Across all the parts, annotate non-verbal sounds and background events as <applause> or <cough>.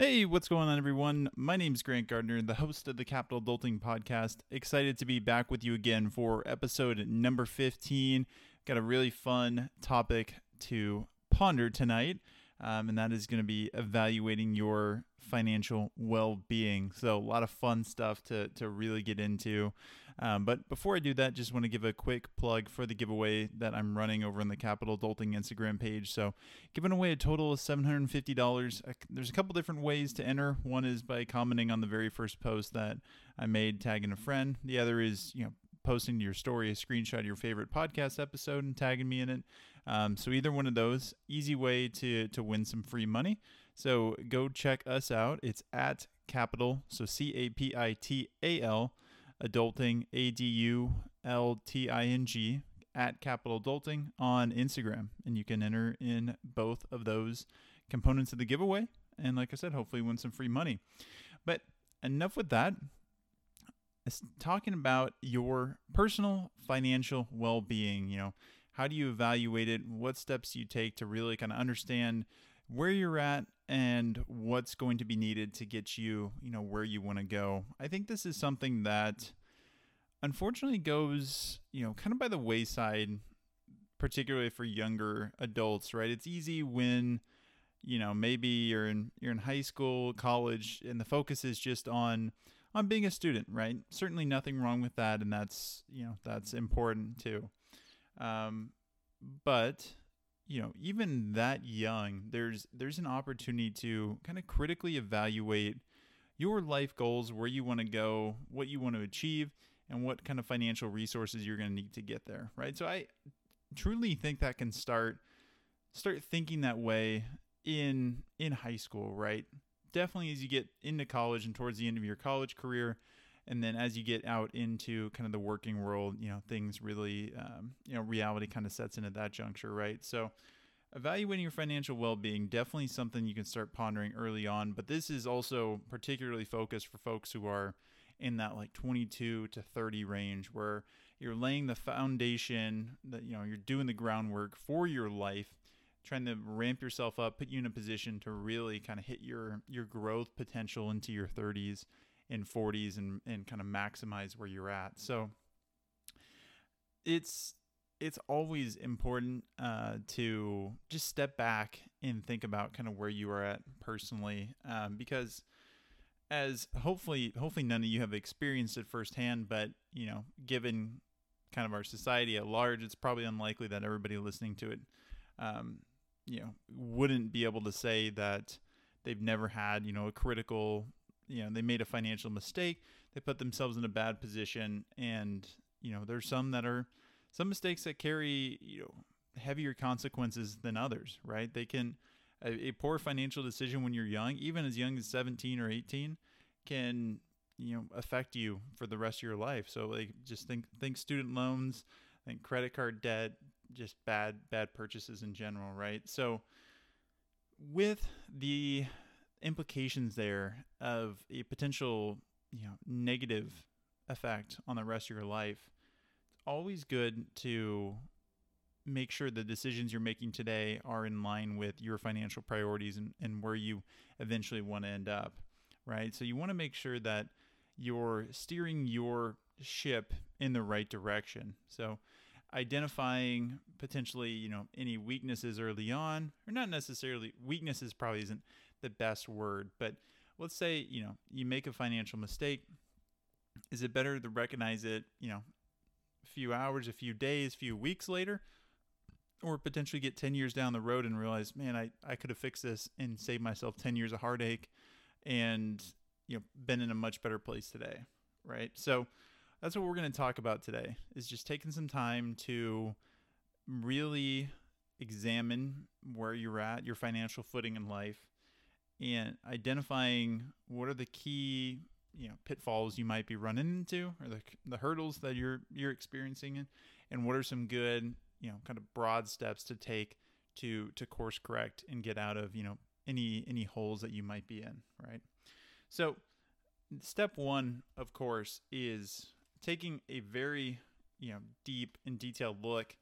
Hey, what's going on, everyone? My name is Grant Gardner, the host of the Capital Adulting Podcast. Excited to be back with you again for episode number 15. Got a really fun topic to ponder tonight, um, and that is going to be evaluating your financial well being. So, a lot of fun stuff to, to really get into. Um, but before I do that, just want to give a quick plug for the giveaway that I'm running over on the Capital Adulting Instagram page. So, giving away a total of $750. There's a couple different ways to enter. One is by commenting on the very first post that I made, tagging a friend. The other is, you know, posting to your story a screenshot of your favorite podcast episode and tagging me in it. Um, so either one of those, easy way to to win some free money. So go check us out. It's at Capital, so C A P I T A L adulting, A D U L T I N G, at Capital Adulting on Instagram. And you can enter in both of those components of the giveaway. And like I said, hopefully win some free money. But enough with that. It's talking about your personal financial well being. You know, how do you evaluate it? What steps do you take to really kind of understand where you're at and what's going to be needed to get you, you know, where you want to go. I think this is something that unfortunately goes, you know, kind of by the wayside particularly for younger adults, right? It's easy when you know, maybe you're in you're in high school, college and the focus is just on on being a student, right? Certainly nothing wrong with that and that's, you know, that's important too. Um but you know, even that young, there's there's an opportunity to kind of critically evaluate your life goals, where you want to go, what you want to achieve, and what kind of financial resources you're going to need to get there, right? So I truly think that can start start thinking that way in in high school, right? Definitely as you get into college and towards the end of your college career, and then as you get out into kind of the working world you know things really um, you know reality kind of sets in at that juncture right? So evaluating your financial well-being definitely something you can start pondering early on but this is also particularly focused for folks who are in that like 22 to 30 range where you're laying the foundation that you know you're doing the groundwork for your life trying to ramp yourself up put you in a position to really kind of hit your your growth potential into your 30s in 40s and, and kind of maximize where you're at. So it's it's always important uh, to just step back and think about kind of where you are at personally, um, because as hopefully hopefully none of you have experienced it firsthand, but you know, given kind of our society at large, it's probably unlikely that everybody listening to it, um, you know, wouldn't be able to say that they've never had you know a critical you know they made a financial mistake. They put themselves in a bad position. And you know there's some that are some mistakes that carry you know heavier consequences than others right? They can a, a poor financial decision when you're young even as young as 17 or 18 can you know affect you for the rest of your life. So like just think think student loans think credit card debt just bad bad purchases in general right? So with the implications there of a potential, you know, negative effect on the rest of your life, it's always good to make sure the decisions you're making today are in line with your financial priorities and, and where you eventually want to end up, right? So you want to make sure that you're steering your ship in the right direction. So identifying potentially, you know, any weaknesses early on, or not necessarily weaknesses probably isn't the best word, but let's say, you know, you make a financial mistake. Is it better to recognize it, you know, a few hours, a few days, a few weeks later? Or potentially get 10 years down the road and realize, man, I, I could have fixed this and saved myself 10 years of heartache and, you know, been in a much better place today. Right. So that's what we're going to talk about today is just taking some time to really examine where you're at, your financial footing in life, and identifying what are the key you know pitfalls you might be running into or the, the hurdles that you're you're experiencing and, and what are some good you know kind of broad steps to take to to course correct and get out of you know any any holes that you might be in right? So step one of course is taking a very you know deep and detailed look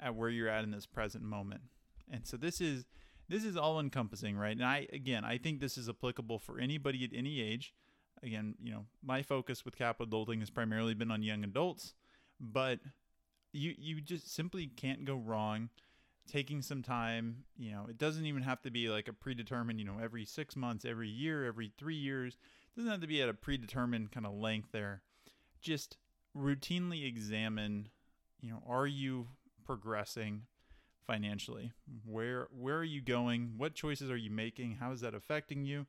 at where you're at in this present moment. And so this is this is all encompassing, right? And I again, I think this is applicable for anybody at any age. Again, you know, my focus with capital adulting has primarily been on young adults, but you you just simply can't go wrong taking some time you know it doesn't even have to be like a predetermined you know every six months every year every three years it doesn't have to be at a predetermined kind of length there just routinely examine you know are you progressing financially. Where where are you going? What choices are you making? How is that affecting you?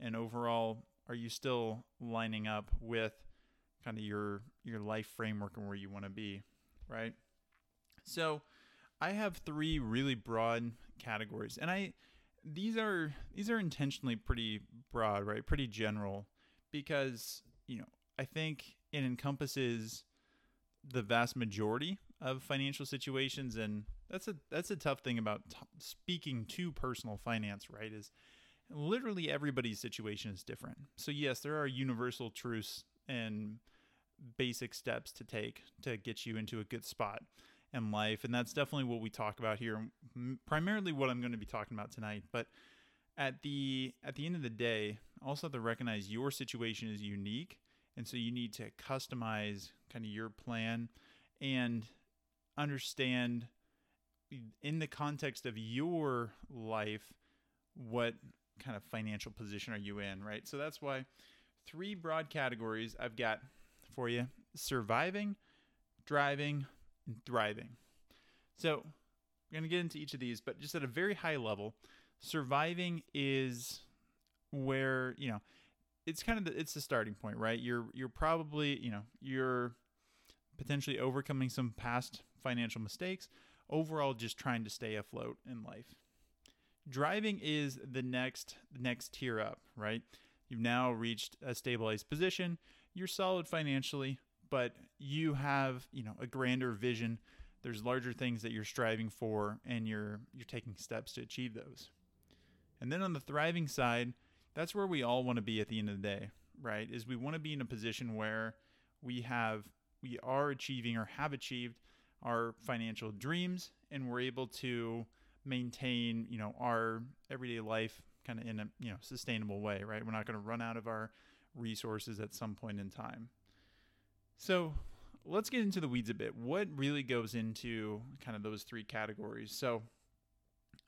And overall are you still lining up with kind of your your life framework and where you want to be right? So I have three really broad categories, and I these are these are intentionally pretty broad, right? Pretty general, because you know I think it encompasses the vast majority of financial situations, and that's a that's a tough thing about t- speaking to personal finance, right? Is literally everybody's situation is different. So yes, there are universal truths and basic steps to take to get you into a good spot in life. And that's definitely what we talk about here, primarily what I'm going to be talking about tonight. But at the at the end of the day, also have to recognize your situation is unique, and so you need to customize kind of your plan and understand in the context of your life what kind of financial position are you in, right? So that's why three broad categories I've got for you: surviving, driving, and thriving. So, we're going to get into each of these, but just at a very high level, surviving is where, you know, it's kind of the, it's the starting point, right? You're you're probably, you know, you're potentially overcoming some past financial mistakes, overall just trying to stay afloat in life. Driving is the next next tier up, right? You've now reached a stabilized position. You're solid financially but you have you know a grander vision there's larger things that you're striving for and you're you're taking steps to achieve those and then on the thriving side that's where we all want to be at the end of the day right is we want to be in a position where we have we are achieving or have achieved our financial dreams and we're able to maintain you know our everyday life kind of in a you know sustainable way right we're not going to run out of our resources at some point in time so let's get into the weeds a bit. What really goes into kind of those three categories? So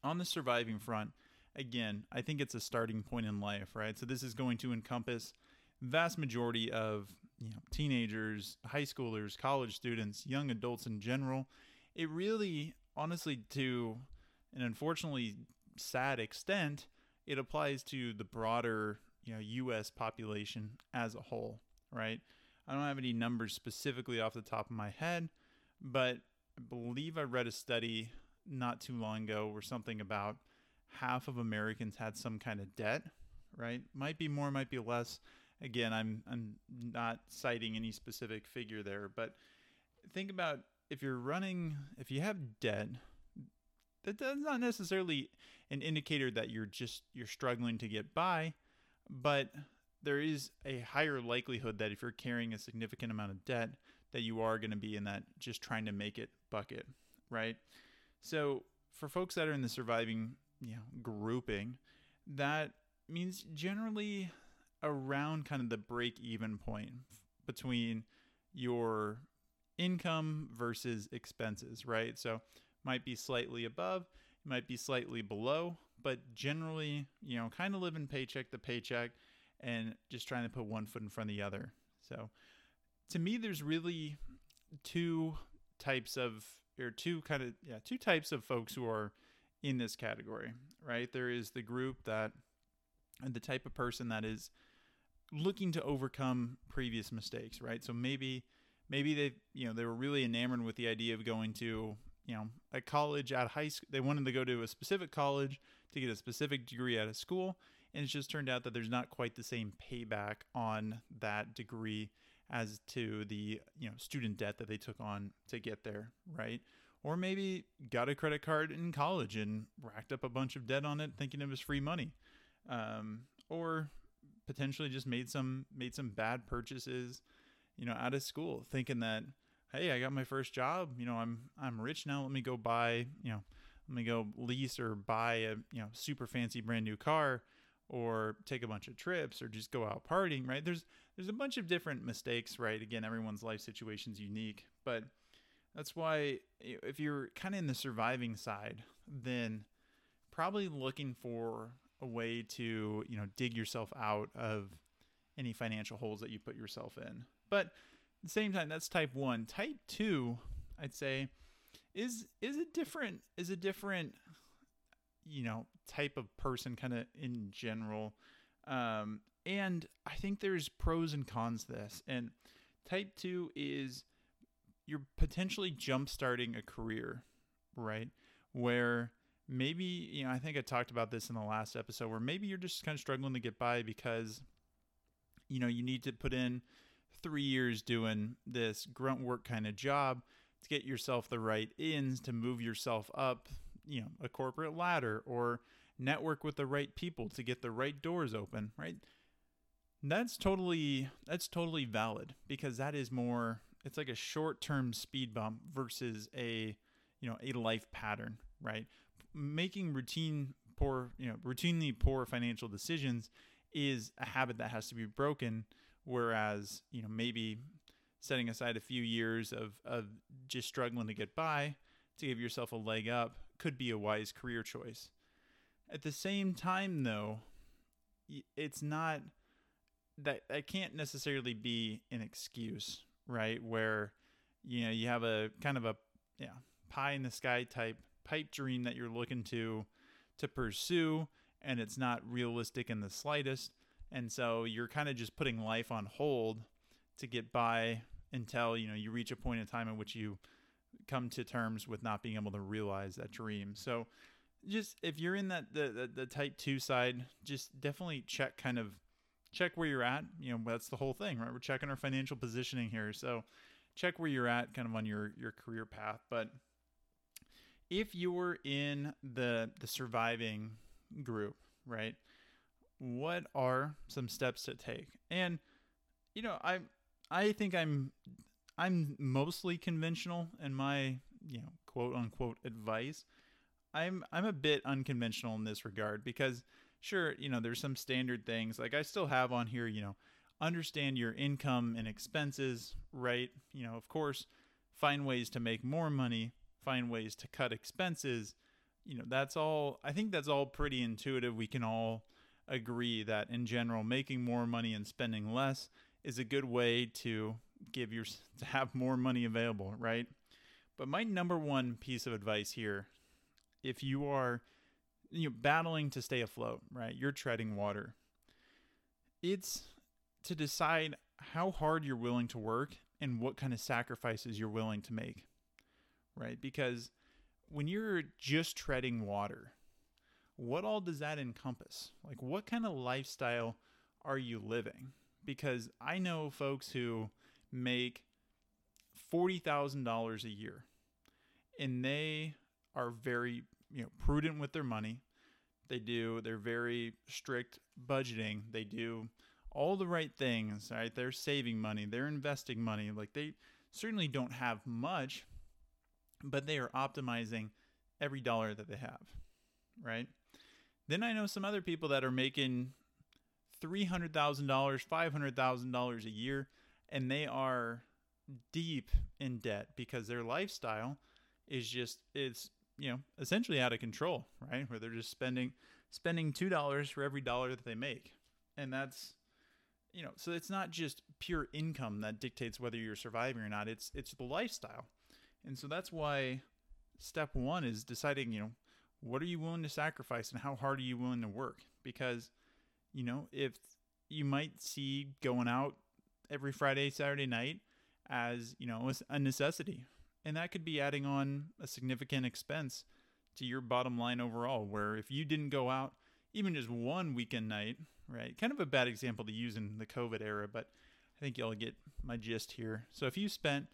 on the surviving front, again, I think it's a starting point in life, right? So this is going to encompass vast majority of you know teenagers, high schoolers, college students, young adults in general. It really, honestly, to an unfortunately sad extent, it applies to the broader you know U.S. population as a whole, right? I don't have any numbers specifically off the top of my head, but I believe I read a study not too long ago where something about half of Americans had some kind of debt, right? Might be more, might be less. Again, I'm I'm not citing any specific figure there, but think about if you're running if you have debt, that's not necessarily an indicator that you're just you're struggling to get by, but there is a higher likelihood that if you're carrying a significant amount of debt, that you are going to be in that just trying to make it bucket, right? So for folks that are in the surviving, you know, grouping, that means generally around kind of the break even point between your income versus expenses, right? So might be slightly above, might be slightly below, but generally, you know, kind of living paycheck to paycheck and just trying to put one foot in front of the other. So to me, there's really two types of, or two kind of, yeah, two types of folks who are in this category, right? There is the group that, and the type of person that is looking to overcome previous mistakes, right? So maybe, maybe they, you know, they were really enamored with the idea of going to, you know, a college at high school. They wanted to go to a specific college to get a specific degree at a school and it's just turned out that there's not quite the same payback on that degree as to the you know student debt that they took on to get there right or maybe got a credit card in college and racked up a bunch of debt on it thinking it was free money um, or potentially just made some made some bad purchases you know out of school thinking that hey i got my first job you know i'm i'm rich now let me go buy you know let me go lease or buy a you know super fancy brand new car or take a bunch of trips or just go out partying right? There's there's a bunch of different mistakes right? Again everyone's life situation is unique but that's why if you're kind of in the surviving side then probably looking for a way to you know dig yourself out of any financial holes that you put yourself in. But at the same time that's type 1 type 2 i'd say is is a different is a different you know type of person kind of in general. Um and i think there's pros and cons to this. And type 2 is you're potentially jump starting a career right? Where maybe you know i think i talked about this in the last episode where maybe you're just kind of struggling to get by because you know you need to put in three years doing this grunt work kind of job to get yourself the right ins to move yourself up, you know, a corporate ladder or network with the right people to get the right doors open, right? That's totally that's totally valid because that is more it's like a short-term speed bump versus a, you know, a life pattern, right? Making routine poor, you know, routinely poor financial decisions is a habit that has to be broken whereas, you know, maybe setting aside a few years of, of just struggling to get by to give yourself a leg up could be a wise career choice. At the same time, though, it's not that that can't necessarily be an excuse, right? Where you know you have a kind of a yeah pie in the sky type pipe dream that you're looking to to pursue, and it's not realistic in the slightest, and so you're kind of just putting life on hold to get by until you know you reach a point in time in which you come to terms with not being able to realize that dream. So just if you're in that the, the, the type 2 side, just definitely check kind of check where you're at. You know, that's the whole thing, right? We're checking our financial positioning here. So check where you're at kind of on your your career path, but if you were in the the surviving group, right? What are some steps to take? And you know, I I think I'm I'm mostly conventional in my, you know, quote unquote advice. I'm I'm a bit unconventional in this regard because sure, you know, there's some standard things like I still have on here, you know, understand your income and expenses, right? You know, of course, find ways to make more money, find ways to cut expenses. You know, that's all I think that's all pretty intuitive. We can all agree that in general making more money and spending less is a good way to give your <laughs> to have more money available, right? But my number one piece of advice here, if you are you know, battling to stay afloat, right? You're treading water. It's to decide how hard you're willing to work and what kind of sacrifices you're willing to make, right? Because when you're just treading water, what all does that encompass? Like, what kind of lifestyle are you living? because I know folks who make $40,000 a year and they are very, you know, prudent with their money. They do, they're very strict budgeting. They do all the right things, right? They're saving money, they're investing money. Like they certainly don't have much, but they are optimizing every dollar that they have, right? Then I know some other people that are making $300,000, $500,000 a year, and they are deep in debt because their lifestyle is just, it's, you know, essentially out of control, right? Where they're just spending, spending $2 for every dollar that they make. And that's, you know, so it's not just pure income that dictates whether you're surviving or not. It's, it's the lifestyle. And so that's why step one is deciding, you know, what are you willing to sacrifice and how hard are you willing to work? Because you know, if you might see going out every Friday, Saturday night as, you know, a necessity. And that could be adding on a significant expense to your bottom line overall, where if you didn't go out even just one weekend night, right? Kind of a bad example to use in the COVID era, but I think y'all get my gist here. So if you spent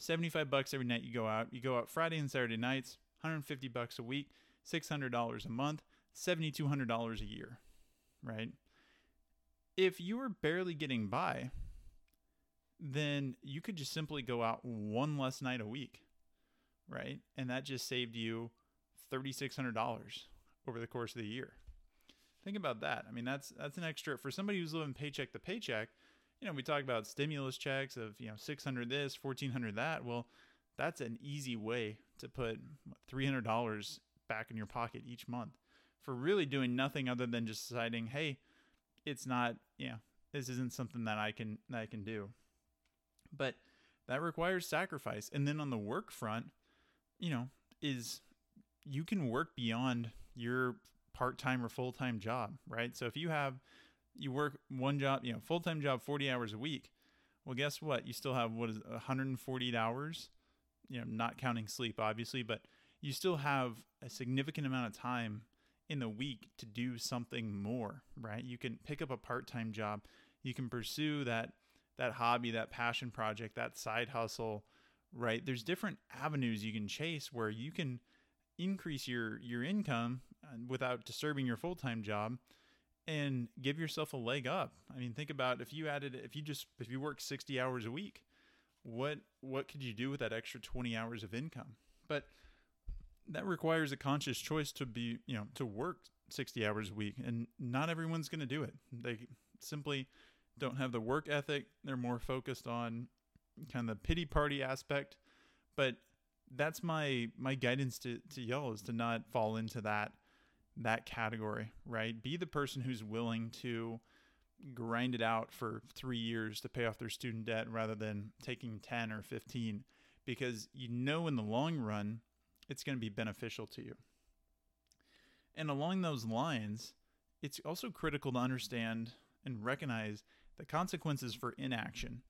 75 bucks every night you go out, you go out Friday and Saturday nights, 150 bucks a week, $600 a month, $7,200 a year right? If you were barely getting by, then you could just simply go out one less night a week, right? And that just saved you $3600 over the course of the year. Think about that. I mean, that's that's an extra for somebody who's living paycheck to paycheck. You know, we talk about stimulus checks of, you know, 600 this, 1400 that. Well, that's an easy way to put $300 back in your pocket each month for really doing nothing other than just deciding, "Hey, it's not, you know, this isn't something that I can that I can do." But that requires sacrifice. And then on the work front, you know, is you can work beyond your part-time or full-time job, right? So if you have you work one job, you know, full-time job 40 hours a week, well guess what? You still have what is it, 148 hours, you know, not counting sleep obviously, but you still have a significant amount of time in the week to do something more, right? You can pick up a part-time job, you can pursue that that hobby, that passion project, that side hustle, right? There's different avenues you can chase where you can increase your your income uh, without disturbing your full-time job and give yourself a leg up. I mean, think about if you added if you just if you work 60 hours a week, what what could you do with that extra 20 hours of income? But that requires a conscious choice to be, you know, to work 60 hours a week and not everyone's going to do it. They simply don't have the work ethic. They're more focused on kind of the pity party aspect, but that's my my guidance to, to y'all is to not fall into that that category, right? Be the person who's willing to grind it out for three years to pay off their student debt rather than taking 10 or 15 because you know in the long run it's going to be beneficial to you. And along those lines, it's also critical to understand and recognize the consequences for inaction.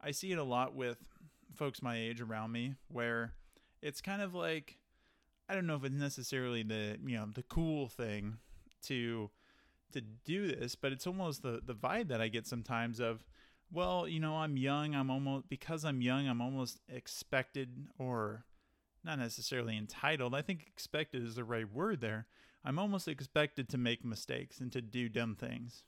I see it a lot with folks my age around me where it's kind of like I don't know if it's necessarily the you know the cool thing to to do this, but it's almost the the vibe that I get sometimes of well, you know, I'm young, I'm almost because I'm young, I'm almost expected or not necessarily entitled. I think expected is the right word there. I'm almost expected to make mistakes and to do dumb things.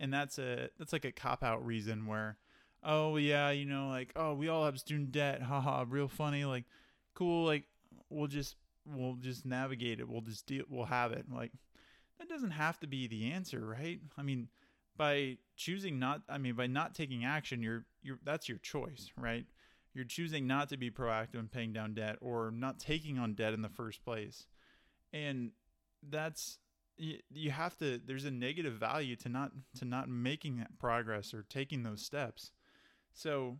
And that's a that's like a cop out reason where oh yeah, you know, like oh we all have student debt, haha, real funny, like cool, like we'll just we'll just navigate it. We'll just deal we'll have it. Like that doesn't have to be the answer, right? I mean, by choosing not I mean by not taking action, you're you're that's your choice, right? You're choosing not to be proactive in paying down debt or not taking on debt in the first place. And that's you, you have to there's a negative value to not to not making that progress or taking those steps. So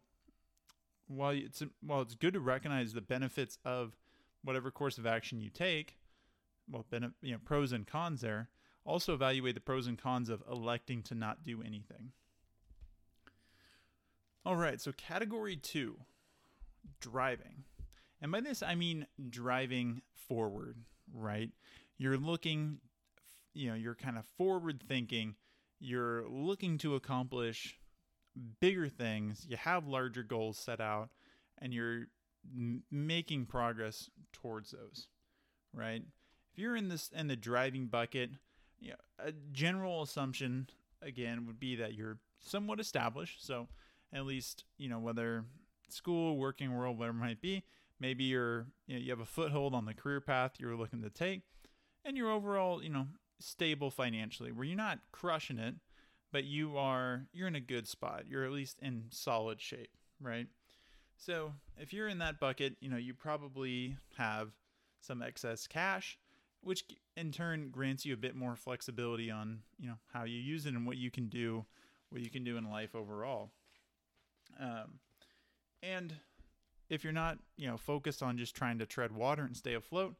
while it's while it's good to recognize the benefits of whatever course of action you take, well, you know, pros and cons there. Also evaluate the pros and cons of electing to not do anything. All right, so category two, driving. And by this, I mean driving forward, right? You're looking, you know, you're kind of forward thinking. You're looking to accomplish bigger things, you have larger goals set out, and you're making progress towards those, right? If you're in this in the driving bucket, you know, a general assumption again would be that you're somewhat established. So at least you know whether school, working world, whatever it might be, maybe you're you, know, you have a foothold on the career path you're looking to take, and you're overall you know stable financially, where you're not crushing it, but you are you're in a good spot. You're at least in solid shape, right? So, if you're in that bucket, you know, you probably have some excess cash, which in turn grants you a bit more flexibility on, you know, how you use it and what you can do, what you can do in life overall. Um, and if you're not, you know, focused on just trying to tread water and stay afloat,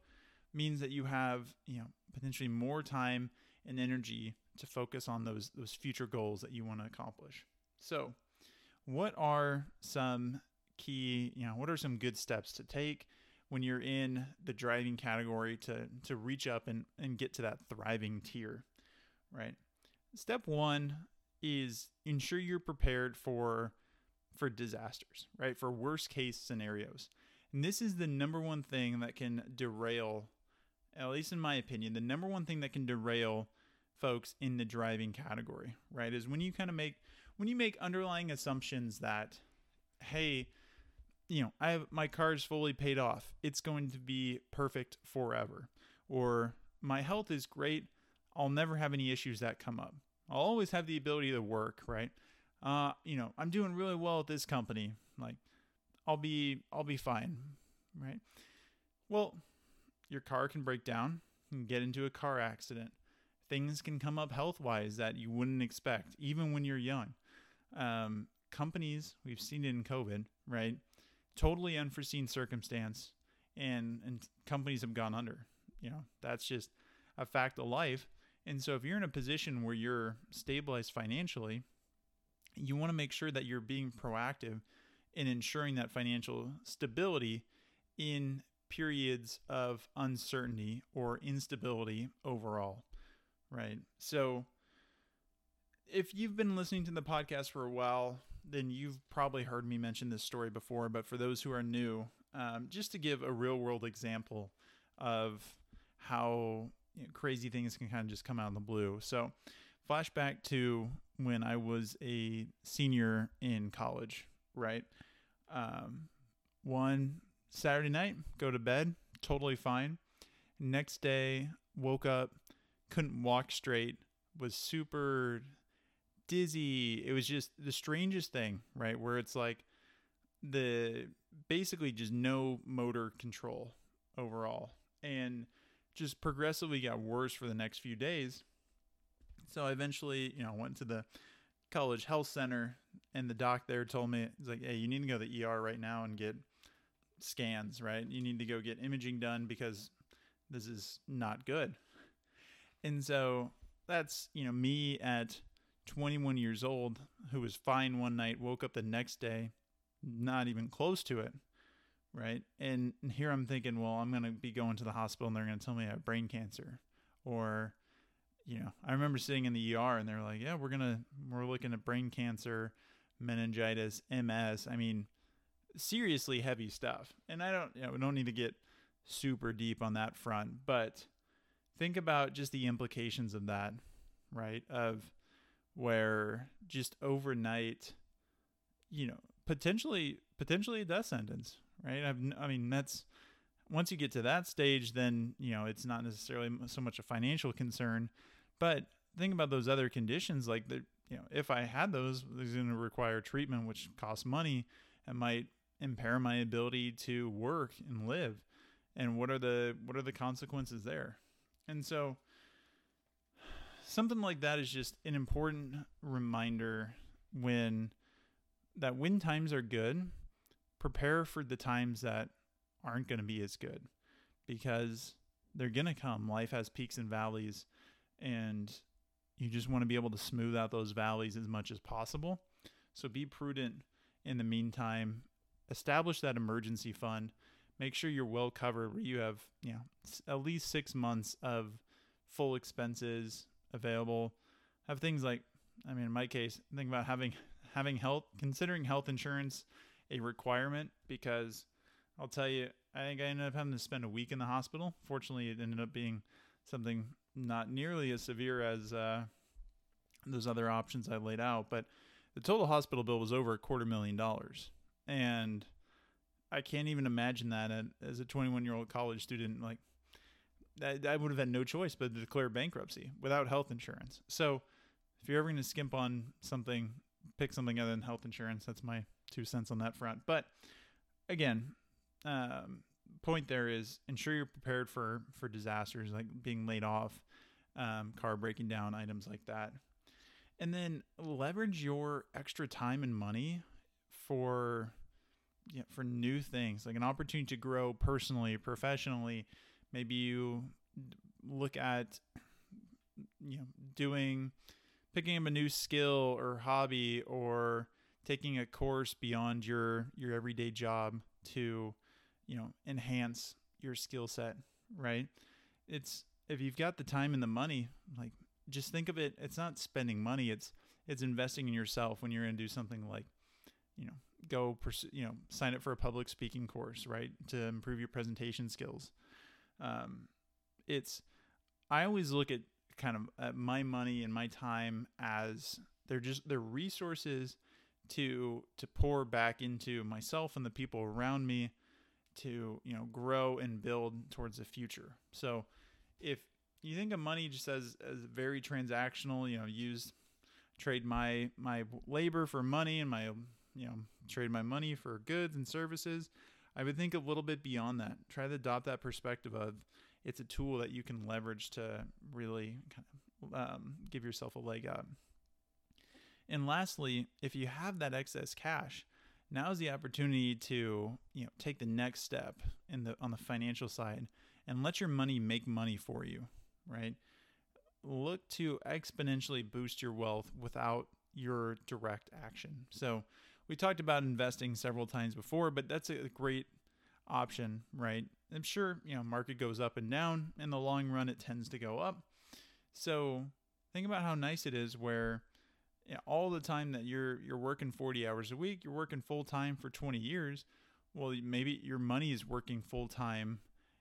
means that you have, you know, potentially more time and energy to focus on those those future goals that you want to accomplish. So, what are some key, you know, what are some good steps to take when you're in the driving category to to reach up and and get to that thriving tier, right? Step 1 is ensure you're prepared for for disasters, right? For worst case scenarios. And this is the number one thing that can derail at least in my opinion, the number one thing that can derail folks in the driving category, right? Is when you kind of make when you make underlying assumptions that hey, you know, I have my car's fully paid off. It's going to be perfect forever. or my health is great. I'll never have any issues that come up. I'll always have the ability to work, right? Uh, you know, I'm doing really well at this company. Like, I'll be, I'll be fine, right? Well, your car can break down and get into a car accident. Things can come up health wise that you wouldn't expect, even when you're young. Um, companies, we've seen it in COVID, right? Totally unforeseen circumstance, and and companies have gone under. You know, that's just a fact of life. And so, if you're in a position where you're stabilized financially, you want to make sure that you're being proactive in ensuring that financial stability in periods of uncertainty or instability overall, right? So, if you've been listening to the podcast for a while, then you've probably heard me mention this story before. But for those who are new, um, just to give a real world example of how you know, crazy things can kind of just come out of the blue. So, flashback to when I was a senior in college, right? Um, one Saturday night, go to bed, totally fine. Next day, woke up, couldn't walk straight, was super dizzy. It was just the strangest thing, right? Where it's like the basically just no motor control overall and just progressively got worse for the next few days. So I eventually, you know, went to the college health center and the doc there told me, he's like, hey, you need to go to the ER right now and get scans, right? You need to go get imaging done because this is not good. And so that's, you know, me at 21 years old who was fine one night, woke up the next day, not even close to it. Right. And here I'm thinking, well, I'm going to be going to the hospital and they're going to tell me I have brain cancer. Or, you know, I remember sitting in the ER and they're like, yeah, we're going to, we're looking at brain cancer, meningitis, MS. I mean, seriously heavy stuff. And I don't, you know, we don't need to get super deep on that front, but think about just the implications of that, right? Of, where just overnight, you know, potentially potentially a death sentence, right? I've, I mean, that's once you get to that stage, then you know it's not necessarily so much a financial concern, but think about those other conditions, like the you know, if I had those, it's going to require treatment, which costs money and might impair my ability to work and live. And what are the what are the consequences there? And so something like that is just an important reminder when that when times are good, prepare for the times that aren't going to be as good because they're going to come. Life has peaks and valleys, and you just want to be able to smooth out those valleys as much as possible. So be prudent in the meantime. Establish that emergency fund. Make sure you're well covered where you have, you know, at least six months of full expenses available. Have things like, I mean, in my case, think about having having health, considering health insurance a requirement because I'll tell you, I think I ended up having to spend a week in the hospital. Fortunately, it ended up being something not nearly as severe as uh, those other options I laid out, but the total hospital bill was over a quarter million dollars, and I can't even imagine that as a 21 year old college student. Like, I, would have had no choice but to declare bankruptcy without health insurance. So if you're ever going to skimp on something, pick something other than health insurance. That's my two cents on that front. But again, um, point there is ensure you're prepared for for disasters like being laid off, um, car breaking down, items like that, and then leverage your extra time and money for for new things like an opportunity to grow personally, professionally, maybe you look at you know doing picking up a new skill or hobby or taking a course beyond your your everyday job to you know enhance your skill set right? It's if you've got the time and the money like just think of it it's not spending money it's it's investing in yourself when you're going to do something like you know go pursue you know sign up for a public speaking course right to improve your presentation skills um, it's I always look at kind of at my money and my time as they're just they're resources to to pour back into myself and the people around me to you know grow and build towards the future. So if you think of money just as as very transactional, you know, use trade my my labor for money and my you know trade my money for goods and services. I would think a little bit beyond that. Try to adopt that perspective of it's a tool that you can leverage to really kind of um, give yourself a leg up. And lastly, if you have that excess cash, now is the opportunity to you know take the next step in the on the financial side and let your money make money for you, right? Look to exponentially boost your wealth without your direct action. So we talked about investing several times before, but that's a great option, right? I'm sure, you know, market goes up and down. In the long run, it tends to go up. So think about how nice it is where you know, all the time that you're you're working 40 hours a week, you're working full time for 20 years. Well, maybe your money is working full time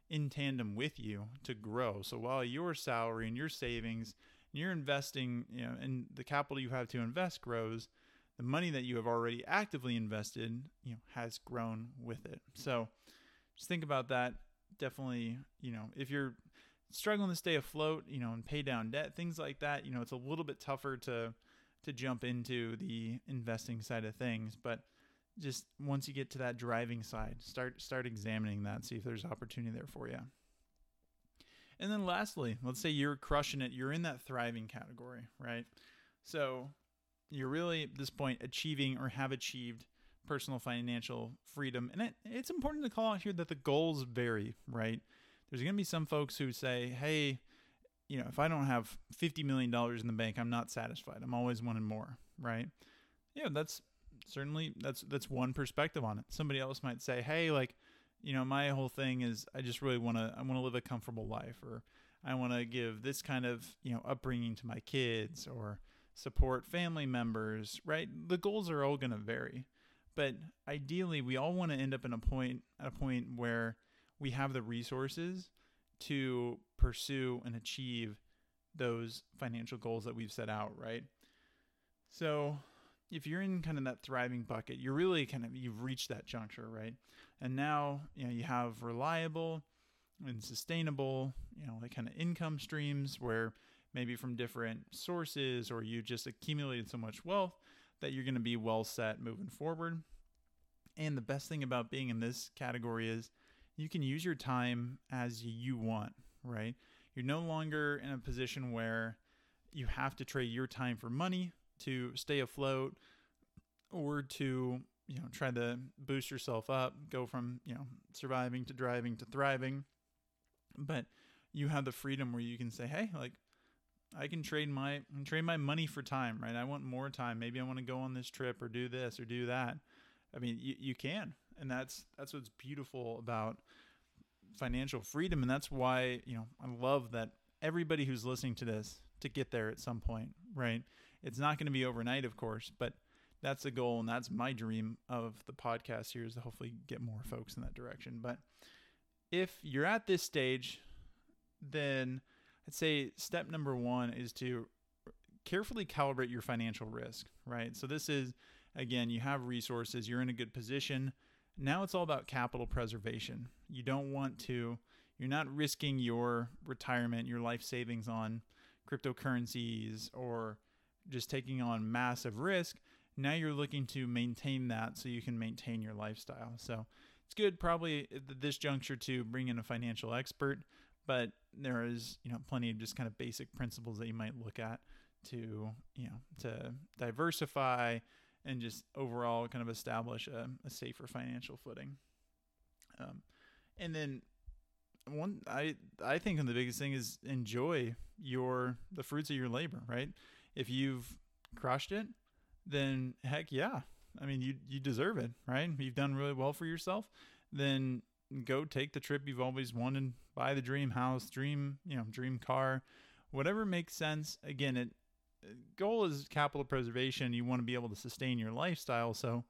in tandem with you to grow. So while your salary and your savings and you're investing, you know, and the capital you have to invest grows, the money that you have already actively invested, you know, has grown with it. So just think about that. Definitely, you know, if you're struggling to stay afloat, you know, and pay down debt, things like that, you know, it's a little bit tougher to to jump into the investing side of things, but just once you get to that driving side, start start examining that, see if there's opportunity there for you. And then lastly, let's say you're crushing it, you're in that thriving category, right? So you're really at this point achieving or have achieved personal financial freedom. And it, it's important to call out here that the goals vary, right? There's going to be some folks who say, hey, you know, if I don't have $50 million in the bank, I'm not satisfied. I'm always wanting more, right? Yeah, that's certainly that's that's one perspective on it. Somebody else might say, "Hey, like, you know, my whole thing is I just really want to I want to live a comfortable life or I want to give this kind of, you know, upbringing to my kids or support family members, right? The goals are all going to vary. But ideally, we all want to end up in a point at a point where we have the resources to pursue and achieve those financial goals that we've set out, right? So, if you're in kind of that thriving bucket, you're really kind of you've reached that juncture, right? And now, you know, you have reliable and sustainable, you know, like kind of income streams where maybe from different sources or you just accumulated so much wealth that you're going to be well set moving forward. And the best thing about being in this category is you can use your time as you want, right? You're no longer in a position where you have to trade your time for money to stay afloat or to, you know, try to boost yourself up, go from, you know, surviving to driving to thriving. But you have the freedom where you can say, "Hey, like I can trade my trade my money for time, right? I want more time. Maybe I want to go on this trip or do this or do that. I mean, you, you can, and that's that's what's beautiful about financial freedom, and that's why you know I love that everybody who's listening to this to get there at some point, right? It's not going to be overnight, of course, but that's the goal, and that's my dream of the podcast here is to hopefully get more folks in that direction. But if you're at this stage, then I'd say step number one is to carefully calibrate your financial risk, right? So this is, again, you have resources, you're in a good position. Now it's all about capital preservation. You don't want to, you're not risking your retirement, your life savings on cryptocurrencies or just taking on massive risk. Now you're looking to maintain that so you can maintain your lifestyle. So it's good probably at this juncture to bring in a financial expert but there is you know plenty of just kind of basic principles that you might look at to you know to diversify and just overall kind of establish a, a safer financial footing. Um, and then one i i think the biggest thing is enjoy your the fruits of your labor right? If you've crushed it then heck yeah. I mean you you deserve it right? You've done really well for yourself then go take the trip you've always wanted, buy the dream house, dream, you know, dream car, whatever makes sense. Again, it uh, goal is capital preservation. You want to be able to sustain your lifestyle, so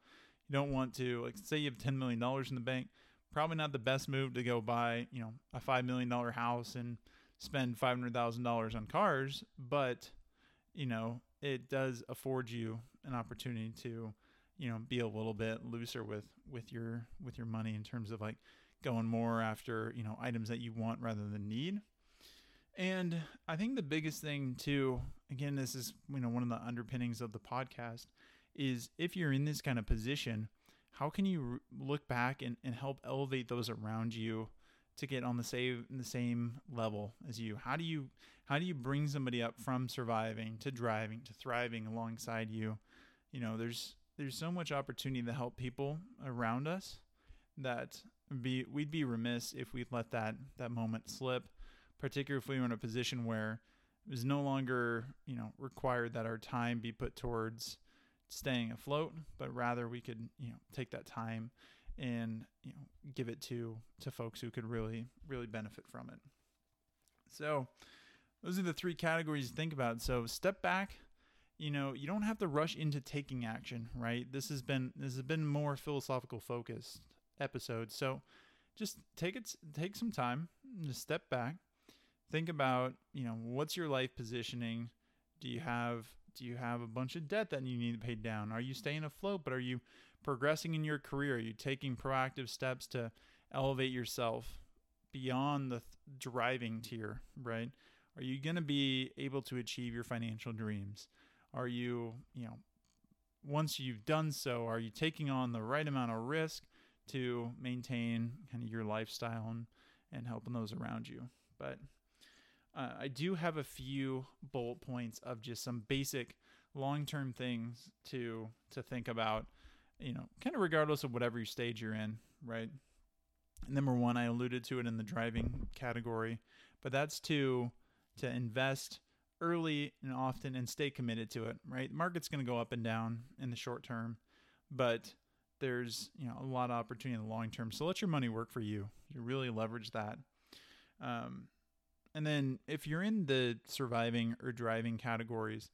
you don't want to like say you have 10 million dollars in the bank, probably not the best move to go buy, you know, a 5 million dollar house and spend $500,000 on cars, but you know, it does afford you an opportunity to you know be a little bit looser with with your with your money in terms of like going more after you know items that you want rather than need And I think the biggest thing too, again, this is you know one of the underpinnings of the podcast, is if you're in this kind of position, how can you look back and, and help elevate those around you to get on the same the same level as you? How do you how do you bring somebody up from surviving to driving to thriving alongside you? You know, there's there's so much opportunity to help people around us that be we'd be remiss if we let that that moment slip, particularly if we were in a position where it was no longer you know required that our time be put towards staying afloat, but rather we could you know take that time and you know give it to to folks who could really really benefit from it. So those are the three categories to think about. So step back. You know, you don't have to rush into taking action, right? This has been this has been more philosophical focused episode. So just take it take some time, just step back, think about, you know, what's your life positioning? Do you have do you have a bunch of debt that you need to pay down? Are you staying afloat, but are you progressing in your career? Are you taking proactive steps to elevate yourself beyond the th- driving tier, right? Are you going to be able to achieve your financial dreams? Are you, you know, once you've done so, are you taking on the right amount of risk to maintain kind of your lifestyle and, and helping those around you. But uh, I do have a few bullet points of just some basic long-term things to to think about, you know, kind of regardless of whatever stage you're in, right? Number one, I alluded to it in the driving category, but that's to to invest early and often and stay committed to it, right? The market's going to go up and down in the short term, but there's you know a lot of opportunity in the long term. So let your money work for you. You really leverage that. Um, and then if you're in the surviving or driving categories,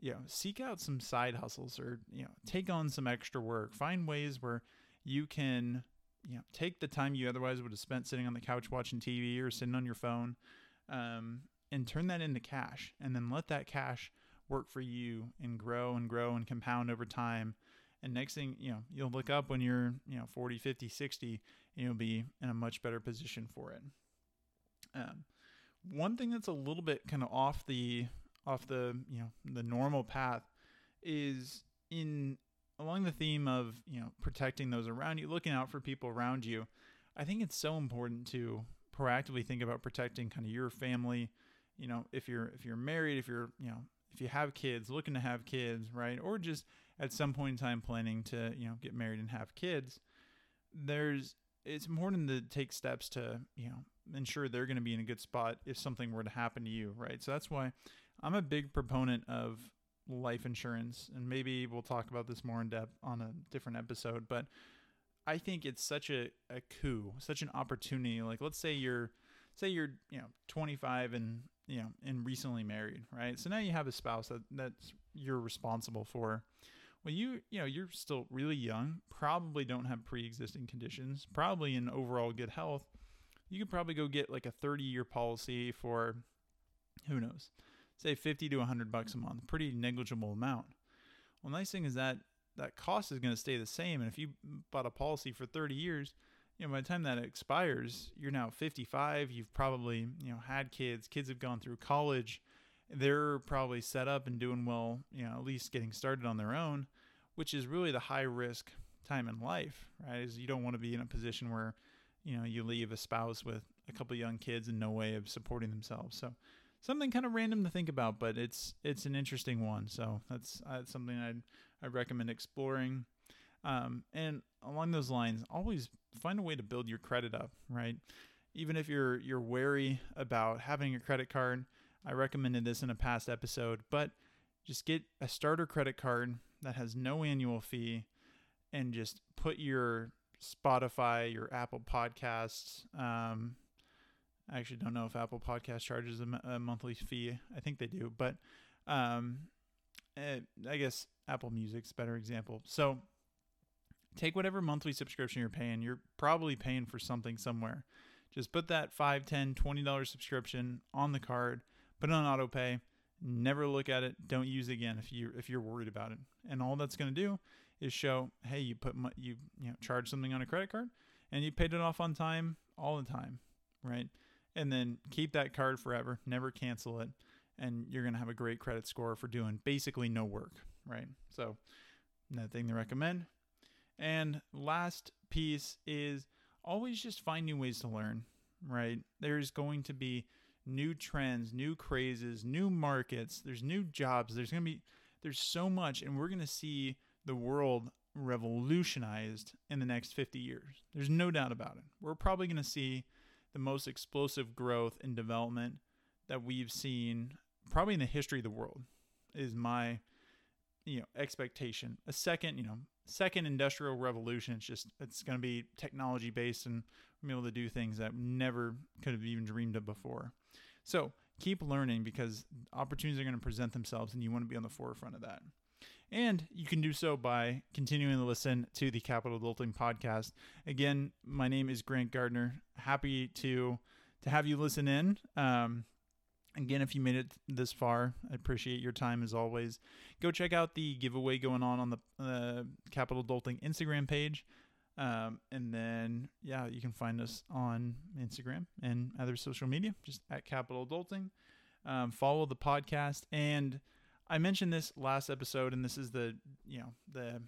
you know, seek out some side hustles or you know take on some extra work. Find ways where you can you know take the time you otherwise would have spent sitting on the couch watching TV or sitting on your phone, um, and turn that into cash, and then let that cash work for you and grow and grow and compound over time and next thing you know you'll look up when you're you know 40 50 60 and you'll be in a much better position for it. Um, one thing that's a little bit kind of off the off the you know the normal path is in along the theme of you know protecting those around you looking out for people around you i think it's so important to proactively think about protecting kind of your family. You know if you're if you're married if you're you know if you have kids looking to have kids right? Or just at some point in time planning to you know get married and have kids there's it's important to take steps to you know ensure they're going to be in a good spot if something were to happen to you right? So that's why i'm a big proponent of life insurance and maybe we'll talk about this more in depth on a different episode but i think it's such a, a coup such an opportunity. Like let's say you're say you're you know 25 and you know and recently married right? So now you have a spouse that that's you're responsible for. Well you you know you're still really young probably don't have pre-existing conditions probably in overall good health. You could probably go get like a 30 year policy for who knows say 50 to 100 bucks a month pretty negligible amount. Well nice thing is that that cost is going to stay the same and if you bought a policy for 30 years you know by the time that expires you're now 55 you've probably you know had kids kids have gone through college they're probably set up and doing well, you know, at least getting started on their own, which is really the high risk time in life, right? Is you don't want to be in a position where, you know, you leave a spouse with a couple young kids and no way of supporting themselves. So something kind of random to think about, but it's it's an interesting one. So that's that's something I'd I recommend exploring. Um, and along those lines, always find a way to build your credit up, right? Even if you're you're wary about having a credit card, I recommended this in a past episode, but just get a starter credit card that has no annual fee and just put your Spotify, your Apple Podcasts. Um, I actually don't know if Apple Podcast charges a, a monthly fee. I think they do, but um, eh, I guess Apple Music's better example. So take whatever monthly subscription you're paying. You're probably paying for something somewhere. Just put that $5, 10 $20 subscription on the card put it on auto pay never look at it don't use it again if you if you're worried about it and all that's going to do is show hey you put you you know charge something on a credit card and you paid it off on time all the time right and then keep that card forever, never cancel it, and you're going to have a great credit score for doing basically no work, right? So, another thing to recommend. And last piece is always just find new ways to learn, right? There's going to be new trends, new crazes, new markets, there's new jobs, there's going to be there's so much and we're going to see the world revolutionized in the next 50 years. There's no doubt about it. We're probably going to see the most explosive growth and development that we've seen probably in the history of the world is my you know expectation. A second, you know, second industrial revolution. It's just it's going to be technology based and be able to do things that never could have even dreamed of before. So keep learning because opportunities are going to present themselves, and you want to be on the forefront of that. And you can do so by continuing to listen to the Capital Adulting podcast. Again, my name is Grant Gardner. Happy to to have you listen in. Um, again, if you made it this far, I appreciate your time as always. Go check out the giveaway going on on the uh, Capital Adulting Instagram page. Um, and then, yeah, you can find us on Instagram and other social media, just at Capital Adulting. Um, follow the podcast and I mentioned this last episode, and this is the you know the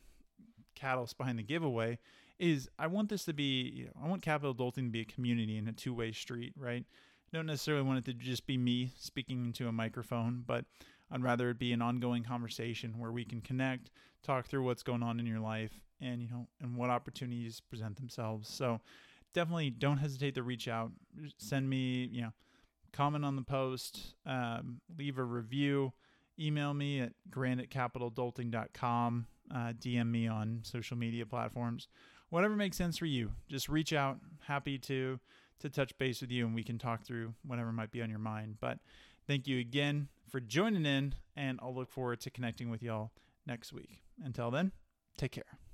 catalyst behind the giveaway. Is I want this to be you know I want Capital Adulting to be a community and a two way street, right? Don't necessarily want it to just be me speaking into a microphone, but I'd rather it be an ongoing conversation where we can connect, talk through what's going on in your life, and you know and what opportunities present themselves. So definitely don't hesitate to reach out. Send me you know comment on the post, um, leave a review email me at capitaladulting.com, uh, DM me on social media platforms, whatever makes sense for you. Just reach out. Happy to to touch base with you, and we can talk through whatever might be on your mind. But thank you again for joining in, and I'll look forward to connecting with y'all next week. Until then, take care.